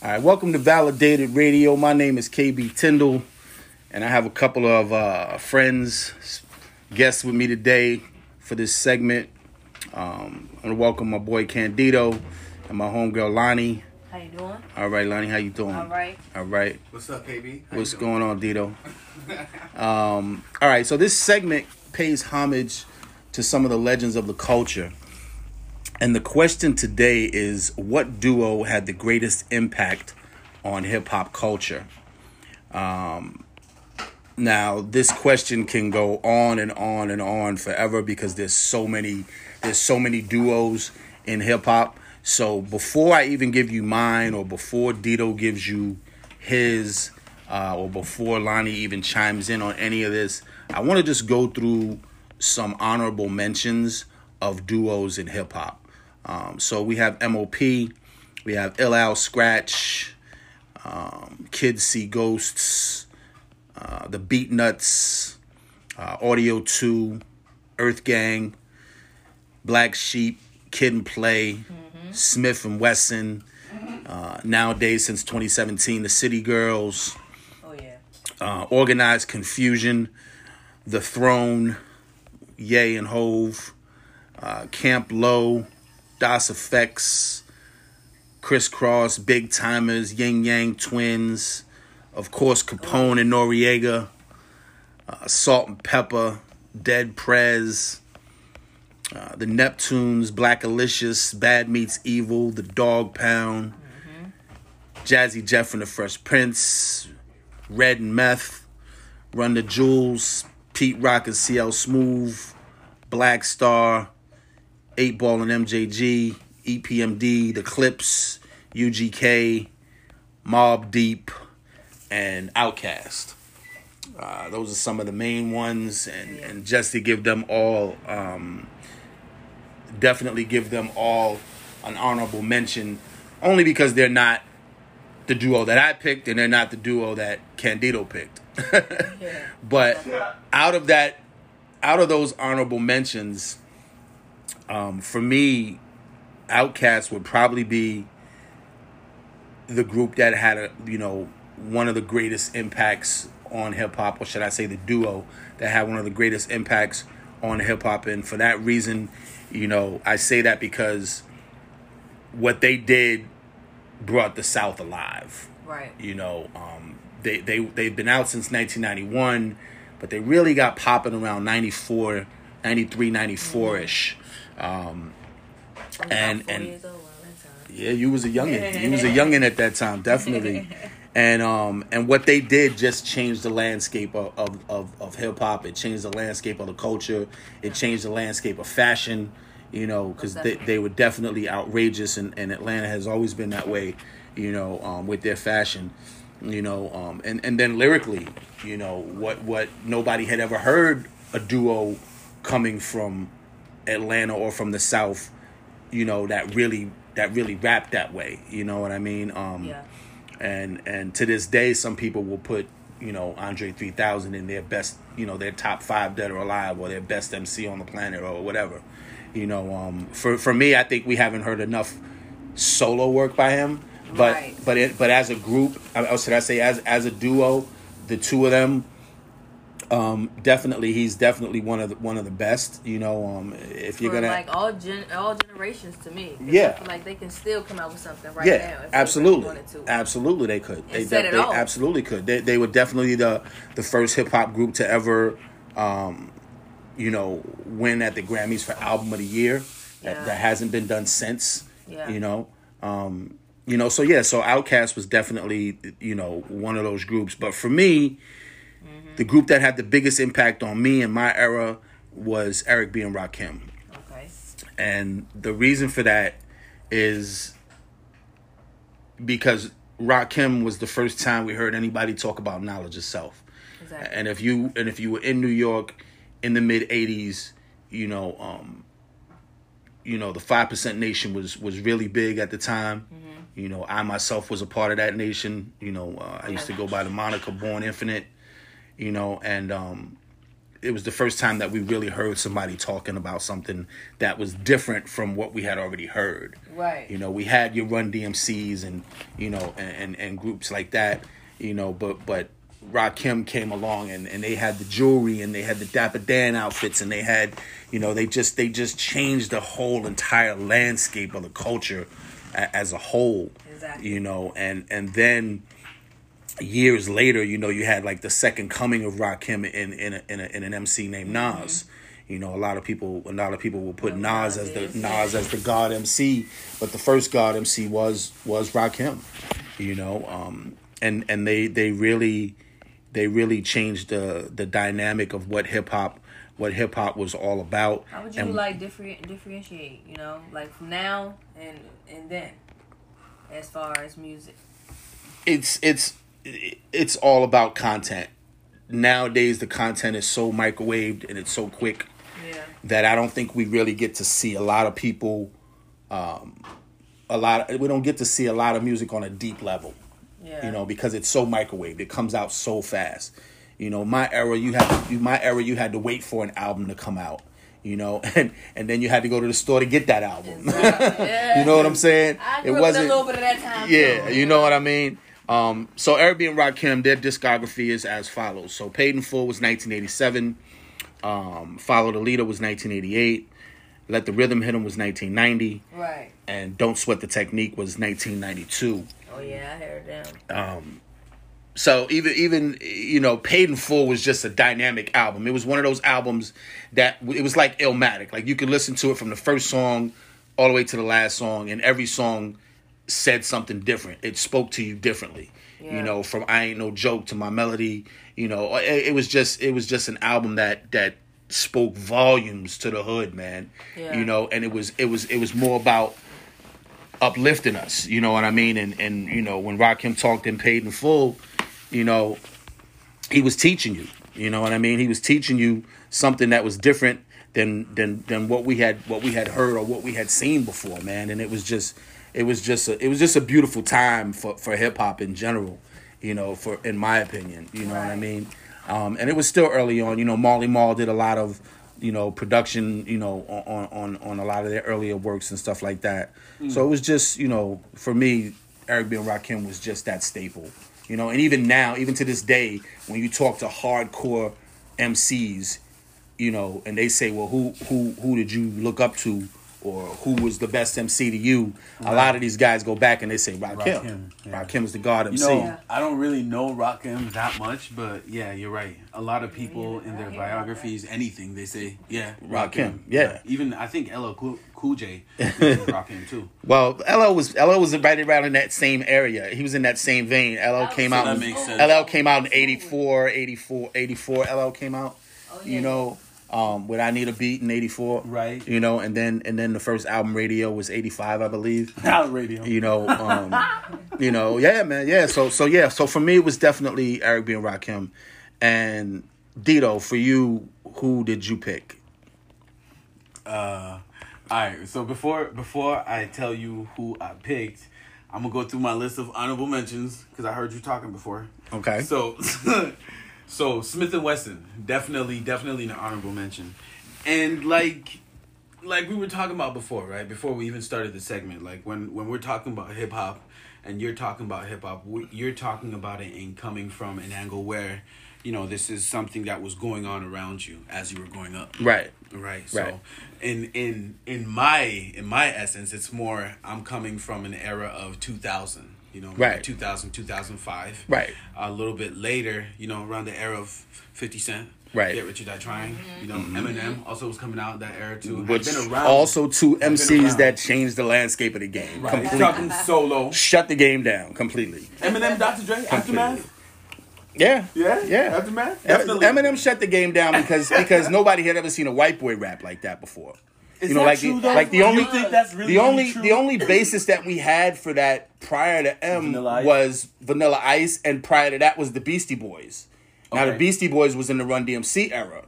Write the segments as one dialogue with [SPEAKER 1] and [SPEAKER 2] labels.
[SPEAKER 1] All right, welcome to Validated Radio. My name is KB Tindal, and I have a couple of uh, friends, guests with me today for this segment. Um, I want to welcome my boy Candido and my homegirl Lani.
[SPEAKER 2] How you doing?
[SPEAKER 1] All right, Lani, how you doing?
[SPEAKER 2] All right.
[SPEAKER 1] All right.
[SPEAKER 3] What's up, KB? How
[SPEAKER 1] What's going on, Dito? um, all right, so this segment pays homage to some of the legends of the culture. And the question today is what duo had the greatest impact on hip hop culture? Um, now, this question can go on and on and on forever because there's so many there's so many duos in hip hop. So before I even give you mine, or before Dito gives you his, uh, or before Lani even chimes in on any of this, I want to just go through some honorable mentions of duos in hip hop. Um, so we have MOP, we have Ill Al Skratch, um, Kids See Ghosts, uh, the Beatnuts, uh, Audio 2, Earth Gang, Black Sheep, Kid and Play, Smith and Wesson. Uh, nowadays, since 2017, the City Girls,
[SPEAKER 2] Oh yeah.
[SPEAKER 1] uh, Organized Confusion, The Throne, Yay and Hove, uh, Camp Lo, Das EFX, Crisscross, Big Tymers, Yin Yang Twins, of course Capone and Noriega, uh, Salt and Pepa, Dead Prez, uh, the Neptunes, Blackalicious, Bad Meets Evil, The Dogg Pound, Jazzy Jeff and the Fresh Prince, Red and Meth, Run the Jewels, Pete Rock and CL Smooth, Black Star, 8 Ball and MJG, EPMD, The Clipse, UGK, Mobb Deep, and Outkast. Uh, those are some of the main ones, and, and just to give them all, um, definitely give them all an honorable mention, only because they're not the duo that I picked, and they're not the duo that Candido picked.
[SPEAKER 2] Yeah.
[SPEAKER 1] But out of that, out of those honorable mentions, um, for me, Outkast would probably be the group that had a you know one of the greatest impacts on hip hop, or should I say the duo that had one of the greatest impacts on hip hop, and for that reason, you know, I say that because what they did brought the South alive.
[SPEAKER 2] Right.
[SPEAKER 1] You know, um, they they they've been out since 1991, but they really got popping around 94, 93, 94 ish. Um,
[SPEAKER 2] was about
[SPEAKER 1] And- and-
[SPEAKER 2] old around that time.
[SPEAKER 1] yeah, you was a youngin. You was a youngin at that time, definitely. And um and what they did just changed the landscape of of, of, of hip hop. It changed the landscape of the culture. It changed the landscape of fashion. You know, because they, they were definitely outrageous, and, and Atlanta has always been that way. You know, um, with their fashion. You know, um, and and then lyrically, you know what what nobody had ever heard a duo coming from Atlanta or from the South you know that really that really rap that way you know what i mean um
[SPEAKER 2] Yeah.
[SPEAKER 1] and and to this day some people will put you know andre 3000 in their best you know their top five dead or alive or their best mc on the planet or whatever you know um for for me i think we haven't heard enough solo work by him but
[SPEAKER 2] Right.
[SPEAKER 1] but it, but as a group I or should i say as as a duo the two of them um definitely he's definitely one of the one of the best you know um if you're
[SPEAKER 2] For
[SPEAKER 1] gonna
[SPEAKER 2] like all gen all generations to me,
[SPEAKER 1] Yeah.
[SPEAKER 2] Like they can still come out with something right
[SPEAKER 1] yeah,
[SPEAKER 2] now. they
[SPEAKER 1] absolutely, absolutely, they could. They,
[SPEAKER 2] set it
[SPEAKER 1] they absolutely could. They, they were definitely the the first hip hop group to ever, um, you know, win at the Grammys for Album of the Year. That,
[SPEAKER 2] Yeah.
[SPEAKER 1] that hasn't been done since.
[SPEAKER 2] Yeah.
[SPEAKER 1] You know, um, you know. So yeah, so Outkast was definitely you know one of those groups. But for me. The group that had the biggest impact on me in my era was Eric B and Rakim.
[SPEAKER 2] Okay.
[SPEAKER 1] And the reason for that is because Rakim was the first time we heard anybody talk about knowledge itself.
[SPEAKER 2] Exactly.
[SPEAKER 1] And if you and if you were in New York in the mid '80s, you know, um, you know, the Five Percent Nation was was really big at the time. You know, I myself was a part of that nation. You know, uh, I used to go by the moniker Born Infinite. You know, and um, it was the first time that we really heard somebody talking about something that was different from what we had already heard.
[SPEAKER 2] Right.
[SPEAKER 1] You know, we had your Run DMCs and you know and and, and groups like that. You know, but but Rakim came along and, and they had the jewelry and they had the Dapper Dan outfits and they had, you know, they just they just changed the whole entire landscape of the culture a, as a whole.
[SPEAKER 2] Exactly.
[SPEAKER 1] You know, and and then years later, you know, you had like the second coming of Rakim in in a, in, a, in an MC named Nas. You know, a lot of people a lot of people will put Nas
[SPEAKER 2] Nas
[SPEAKER 1] as the. Nas as the God MC, but the first God MC was was Rakim. You know, um, and and they they really they really changed the the dynamic of what hip hop what hip hop was all about.
[SPEAKER 2] How would you
[SPEAKER 1] And-
[SPEAKER 2] like different differentiate? You know, like from now and and then, as far as music.
[SPEAKER 1] it's it's it's all about content. Nowadays, the content is so microwaved and it's so quick
[SPEAKER 2] Yeah.
[SPEAKER 1] that I don't think we really get to see a lot of people. Um, a lot. we don't get to see a lot of music on a deep level.
[SPEAKER 2] Yeah.
[SPEAKER 1] You know, because it's so microwaved. It comes out so fast. You know, my era, you had you, my era, you had to wait for an album to come out. You know, and and then you had to go to the store to get that album.
[SPEAKER 2] Yeah.
[SPEAKER 1] you know what I'm saying?
[SPEAKER 2] I grew up with a little bit of that time.
[SPEAKER 1] Yeah,
[SPEAKER 2] too.
[SPEAKER 1] you know what I mean. Um, so B and Rakim, their discography is as follows. So Paid in Full was 1987. Um, Follow the Leader was 1988. Let the Rhythm Hit 'Em was 1990.
[SPEAKER 2] Right.
[SPEAKER 1] And Don't Sweat the Technique was 1992.
[SPEAKER 2] Oh yeah, I heard them.
[SPEAKER 1] So even even you know, Paid in Full was just a dynamic album. It was one of those albums that it was like Illmatic. Like you could listen to it from the first song all the way to the last song, and every song said something different. It spoke to you differently.
[SPEAKER 2] Yeah.
[SPEAKER 1] You know, from I ain't no joke to my melody. You know, it, it was just it was just an album that that spoke volumes to the hood, man.
[SPEAKER 2] Yeah.
[SPEAKER 1] You know, and it was it was it was more about uplifting us. You know what I mean? And and you know when Rakim talked and Paid in Full, you know, he was teaching you. You know what I mean? He was teaching you something that was different than than than what we had what we had heard or what we had seen before, man. And it was just it was just a it was just a beautiful time for for hip hop in general. You know, for in my opinion, you know what I mean. Um, and it was still early on. You know, Marley Marl did a lot of you know production. You know, on on on a lot of their earlier works and stuff like that. So it was just you know for me, Eric B and Rakim was just that staple. You know, and even now, even to this day, when you talk to hardcore MCs, you know, and they say, "Well, who who who did you look up to, or who was the best MC to you?" A lot of these guys go back and they say Rakim.
[SPEAKER 3] Rakim, yeah.
[SPEAKER 1] Rakim is the god
[SPEAKER 3] You
[SPEAKER 1] MC.
[SPEAKER 3] know,
[SPEAKER 2] Yeah.
[SPEAKER 3] I don't really know Rakim that much, but yeah, you're right. A lot of people
[SPEAKER 2] neither.
[SPEAKER 3] in their
[SPEAKER 2] hear about
[SPEAKER 3] biographies, anything they say, yeah,
[SPEAKER 1] Rakim, yeah.
[SPEAKER 3] Even I think LL Cool, cool J mentions Rakim too.
[SPEAKER 1] Well, LL was LL was right around in that same area. He was in that same vein. LL came
[SPEAKER 2] So
[SPEAKER 1] out.
[SPEAKER 3] that
[SPEAKER 1] in-
[SPEAKER 3] makes sense.
[SPEAKER 1] LL came out in 84, 84, 84. LL came out.
[SPEAKER 2] Oh,
[SPEAKER 1] You know, um, with I Need a Beat in 84.
[SPEAKER 3] Right.
[SPEAKER 1] You know, and then and then the first album Radio was 85, I believe.
[SPEAKER 3] Not radio.
[SPEAKER 1] You know, um, you know, yeah, man, yeah. So so yeah, so for me it was definitely Eric B and Rakim, and Dito. For you, who did you pick?
[SPEAKER 3] Uh, all right. So before before I tell you who I picked, I'm gonna go through my list of honorable mentions because I heard you talking before.
[SPEAKER 1] Okay.
[SPEAKER 3] So, so Smith and Wesson definitely definitely an honorable mention, and like like we were talking about before, right? Before we even started the segment, like when when we're talking about hip hop, and you're talking about hip hop, you're talking about it in coming from an angle where, you know, this is something that was going on around you as you were growing up.
[SPEAKER 1] Right.
[SPEAKER 3] Right. So
[SPEAKER 1] Right.
[SPEAKER 3] in in in my in my essence it's more I'm coming from an era of 2000, you know,
[SPEAKER 1] Right.
[SPEAKER 3] 2000 2005.
[SPEAKER 1] Right.
[SPEAKER 3] A little bit later, you know, around the era of 50 Cent.
[SPEAKER 1] Right.
[SPEAKER 3] Get Rich or Die Trying. Mm-hmm. You know, mm-hmm. Eminem also was coming out that era too.
[SPEAKER 1] Which
[SPEAKER 3] been around.
[SPEAKER 1] also two MCs that changed the landscape of the game
[SPEAKER 3] right.
[SPEAKER 1] completely.
[SPEAKER 3] Talking solo.
[SPEAKER 1] Shut the game down completely.
[SPEAKER 3] Eminem, Dr. Dre, Aftermath.
[SPEAKER 1] Yeah.
[SPEAKER 3] Yeah,
[SPEAKER 1] Yeah.
[SPEAKER 3] Aftermath.
[SPEAKER 1] Em-
[SPEAKER 3] Definitely.
[SPEAKER 1] Eminem shut the game down because because nobody had ever seen a white boy rap like that before.
[SPEAKER 3] Is
[SPEAKER 1] you know,
[SPEAKER 3] that
[SPEAKER 1] like
[SPEAKER 3] true,
[SPEAKER 1] the,
[SPEAKER 3] though?
[SPEAKER 1] like the
[SPEAKER 3] You
[SPEAKER 1] only
[SPEAKER 3] think that's really,
[SPEAKER 1] the only
[SPEAKER 3] true?
[SPEAKER 1] the only basis that we had for that prior to M
[SPEAKER 3] Vanilla
[SPEAKER 1] was Vanilla Ice, and prior to that was the Beastie Boys. Now the Beastie Boys was in the Run DMC era.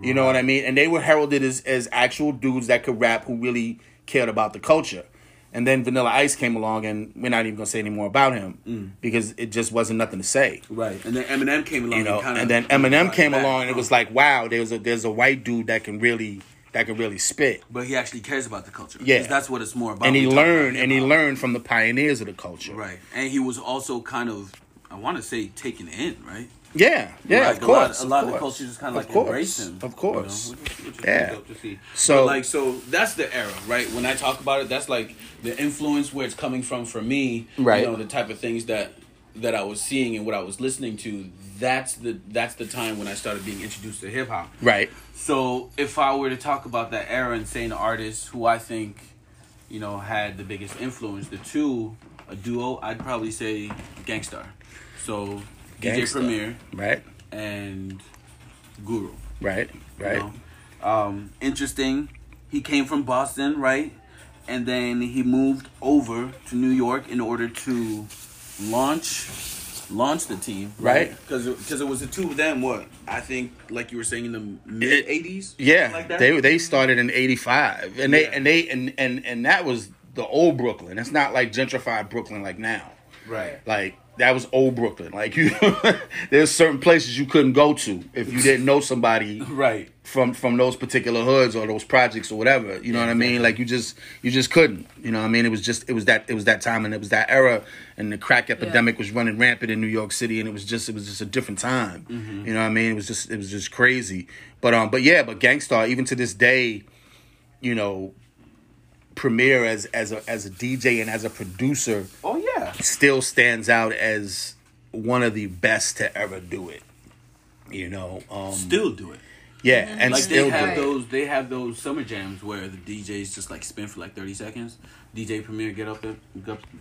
[SPEAKER 1] You know what I mean? And they were heralded as as actual dudes that could rap who really cared about the culture. And then Vanilla Ice came along, and we're not even gonna say any more about him
[SPEAKER 3] Mm.
[SPEAKER 1] because it just wasn't nothing to say.
[SPEAKER 3] Right. And then Eminem came along.
[SPEAKER 1] You know,
[SPEAKER 3] kinda
[SPEAKER 1] and then Eminem came
[SPEAKER 3] back.
[SPEAKER 1] along, and it was like, wow, there's a there's a white dude that can really that can really spit.
[SPEAKER 3] But he actually cares about the culture.
[SPEAKER 1] Yeah.
[SPEAKER 3] that's what it's more about.
[SPEAKER 1] and he
[SPEAKER 3] We talk about
[SPEAKER 1] learned and he learned from the pioneers of the culture.
[SPEAKER 3] Right. And he was also kind of, I want to say, taken in, right?
[SPEAKER 1] Yeah, yeah,
[SPEAKER 3] Like,
[SPEAKER 1] of
[SPEAKER 3] a lot-
[SPEAKER 1] course.
[SPEAKER 3] A lot, of, the culture just kind
[SPEAKER 1] Of
[SPEAKER 3] of like
[SPEAKER 1] course.
[SPEAKER 3] embraced him.
[SPEAKER 1] Of course.
[SPEAKER 3] You know, which which is
[SPEAKER 1] Yeah.
[SPEAKER 3] dope to see.
[SPEAKER 1] So-
[SPEAKER 3] But, like, so that's the era, right? When I talk about it, that's like the influence where it's coming from for me.
[SPEAKER 1] Right.
[SPEAKER 3] You know, the type of things that that I was seeing and what I was listening to. That's the that's the time when I started being introduced to hip hop.
[SPEAKER 1] Right.
[SPEAKER 3] So if I were to talk about that era and saying the artists who I think, you know, had the biggest influence, the two, a duo, I'd probably say Gang Starr. So DJ
[SPEAKER 1] Gangsta.
[SPEAKER 3] Premier
[SPEAKER 1] Right.
[SPEAKER 3] and Guru.
[SPEAKER 1] Right.
[SPEAKER 3] you
[SPEAKER 1] Right.
[SPEAKER 3] know? Um, interesting. He came from Boston, right? And then he moved over to New York in order to launch launch the team,
[SPEAKER 1] Right.
[SPEAKER 3] Because because it was the two of them. What I think, like you were saying in the mid '80s,
[SPEAKER 1] Yeah,
[SPEAKER 3] like that.
[SPEAKER 1] they they started in '85, and they and they and and and that was the old Brooklyn. It's not like gentrified Brooklyn like now.
[SPEAKER 3] right.
[SPEAKER 1] Like that was old Brooklyn. Like you, there's certain places you couldn't go to if you didn't know somebody
[SPEAKER 3] Right.
[SPEAKER 1] from from those particular hoods or those projects or whatever. You know what I mean? Like you just you just couldn't. You know what I mean? It was just it was that it was that time and it was that era and the crack epidemic was running rampant in New York City and it was just it was just a different time. You know what I mean? It was just it was just crazy. But um but yeah, but Gang Starr even to this day, you know, Premier as as a as a DJ and as a producer
[SPEAKER 3] Oh yeah.
[SPEAKER 1] Still stands out as one of the best to ever do it. You know, um,
[SPEAKER 3] Still do it.
[SPEAKER 1] yeah, mm-hmm. and
[SPEAKER 3] Like
[SPEAKER 1] still
[SPEAKER 3] they
[SPEAKER 1] do
[SPEAKER 3] have
[SPEAKER 1] it.
[SPEAKER 3] those. They have those summer jams where the DJs just like spin for like thirty seconds. DJ Premier get up there,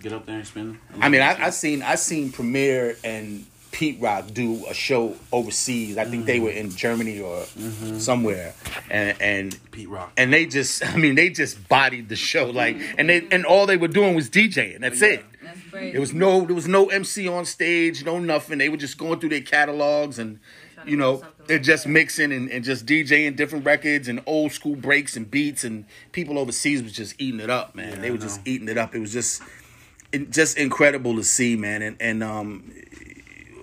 [SPEAKER 3] get up, there and spin.
[SPEAKER 1] I mean, I, I seen I seen Premier and Pete Rock do a show overseas. I think they mm-hmm. were in Germany or mm-hmm. somewhere, and and
[SPEAKER 3] Pete Rock.
[SPEAKER 1] and they just I mean they just bodied the show like and they and all they were doing was DJing. That's it.
[SPEAKER 2] That's crazy.
[SPEAKER 1] There was no there was no MC on stage, no nothing. They were just going through their catalogs and you know
[SPEAKER 2] something
[SPEAKER 1] they're
[SPEAKER 2] like
[SPEAKER 1] just
[SPEAKER 2] that.
[SPEAKER 1] mixing and, and just DJing different records and old school breaks and beats and people overseas was just eating it up, man.
[SPEAKER 3] Yeah,
[SPEAKER 1] they were just eating it up. It was just it, just incredible to see, man. And and um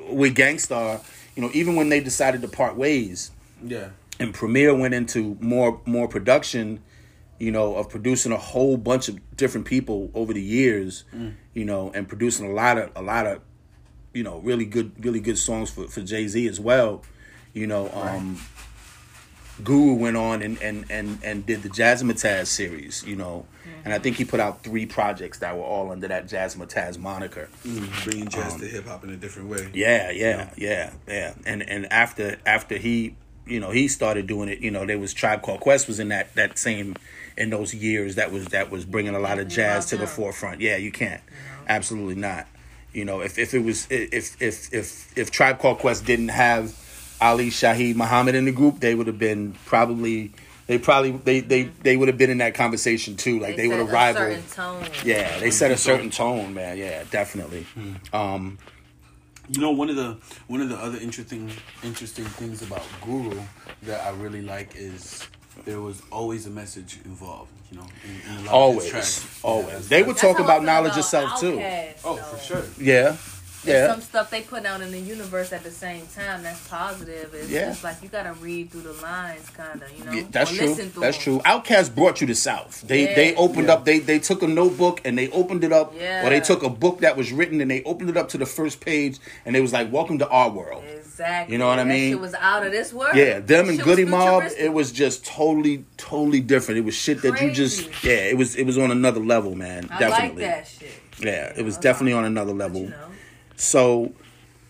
[SPEAKER 1] with Gang Starr, you know, even when they decided to part ways,
[SPEAKER 3] yeah.
[SPEAKER 1] and Premier went into more more production, you know, of producing a whole bunch of different people over the years, mm. you know, and producing a lot of a lot of, you know, really good really good songs for for Jay Z as well, you know. Um, Guru went on and and and and did the Jazzmatazz series, you know, and I think he put out three projects that were all under that Jazzmatazz moniker. Mm.
[SPEAKER 3] Bringing jazz um, to hip hop in a different way.
[SPEAKER 1] Yeah, yeah, yeah, yeah. And and after after he, you know, he started doing it. You know, there was Tribe Called Quest was in that that same in those years that was that was bringing a lot of jazz to the forefront. Yeah, you can't. Absolutely not. You know, if if it was if if if if Tribe Called Quest didn't have Ali Shaheed Muhammad in the group, they would have been probably they probably they they they would have been in that conversation too. Like they,
[SPEAKER 2] They
[SPEAKER 1] would have
[SPEAKER 2] set
[SPEAKER 1] rivaled. Yeah, they set a certain tone, man. Yeah, definitely. Um,
[SPEAKER 3] You know, one of the one of the other interesting interesting things about Guru that I really like is there was always a message involved. You know, in, in a lot
[SPEAKER 1] Always,
[SPEAKER 3] tracks.
[SPEAKER 1] always.
[SPEAKER 3] Yeah,
[SPEAKER 1] They would
[SPEAKER 2] That's
[SPEAKER 1] talk about knowledge
[SPEAKER 2] about
[SPEAKER 1] yourself too.
[SPEAKER 2] Outkast,
[SPEAKER 3] Oh,
[SPEAKER 2] though.
[SPEAKER 3] for sure.
[SPEAKER 1] Yeah,
[SPEAKER 2] There's
[SPEAKER 1] yeah.
[SPEAKER 2] some stuff they put out in the universe at the same time that's positive. It's
[SPEAKER 1] Yeah.
[SPEAKER 2] just like you gotta read through the lines, kind of, you know.
[SPEAKER 1] Yeah, that's
[SPEAKER 2] or
[SPEAKER 1] true.
[SPEAKER 2] Listen
[SPEAKER 1] That's
[SPEAKER 2] them.
[SPEAKER 1] true. Outkast brought you to South. They
[SPEAKER 2] Yeah.
[SPEAKER 1] they opened
[SPEAKER 3] Yeah.
[SPEAKER 1] up. They they took a notebook and they opened it up,
[SPEAKER 2] Yeah.
[SPEAKER 1] or they took a book that was written and they opened it up to the first page and they was like, "Welcome to our world."
[SPEAKER 2] Exactly.
[SPEAKER 1] You know what I mean?
[SPEAKER 2] It was out of this world.
[SPEAKER 1] Yeah, them and Goodie Mob, it was just totally, totally different. It was shit that you just, yeah, it was, it was on another level, man.
[SPEAKER 2] I
[SPEAKER 1] definitely,
[SPEAKER 2] like that shit.
[SPEAKER 1] yeah, it was
[SPEAKER 2] Okay.
[SPEAKER 1] definitely on another level.
[SPEAKER 2] you know,
[SPEAKER 1] So,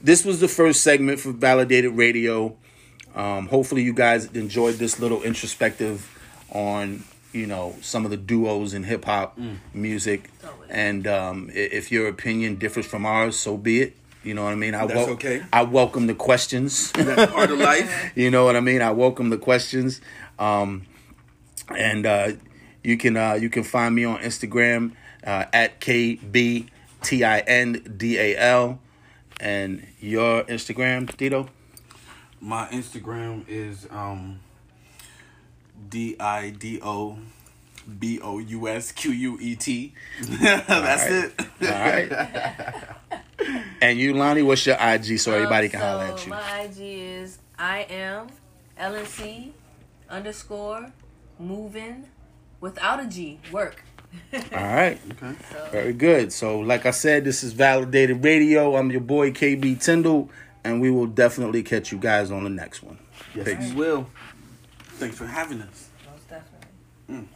[SPEAKER 1] this was the first segment for Validated Radio. Um, hopefully, you guys enjoyed this little introspective on you know some of the duos in hip hop music.
[SPEAKER 2] Totally.
[SPEAKER 1] And um, if your opinion differs from ours, so be it. You know what I mean? I
[SPEAKER 3] That's okay.
[SPEAKER 1] I welcome the questions.
[SPEAKER 3] That's part of life.
[SPEAKER 1] you know what I mean? I welcome the questions. Um, and uh, you can uh, you can find me on Instagram uh, at kbtindal, and your Instagram, Dito.
[SPEAKER 3] My Instagram is um D I D O B O U S Q U E T. That's
[SPEAKER 1] right.
[SPEAKER 3] it.
[SPEAKER 1] All right. and you, Lani, what's your IG so everybody
[SPEAKER 2] Um,
[SPEAKER 1] can
[SPEAKER 2] so
[SPEAKER 1] holler at you?
[SPEAKER 2] My IG is I am LNC underscore moving without a G. Work.
[SPEAKER 1] All right.
[SPEAKER 3] Okay.
[SPEAKER 2] So,
[SPEAKER 1] Very good. So, like I said, this is Validated Radio. I'm your boy KB Tindal, and we will definitely catch you guys on the next one.
[SPEAKER 3] Yes,
[SPEAKER 1] Peace.
[SPEAKER 3] we will. Thanks for having us.
[SPEAKER 2] most definitely.
[SPEAKER 3] Mm.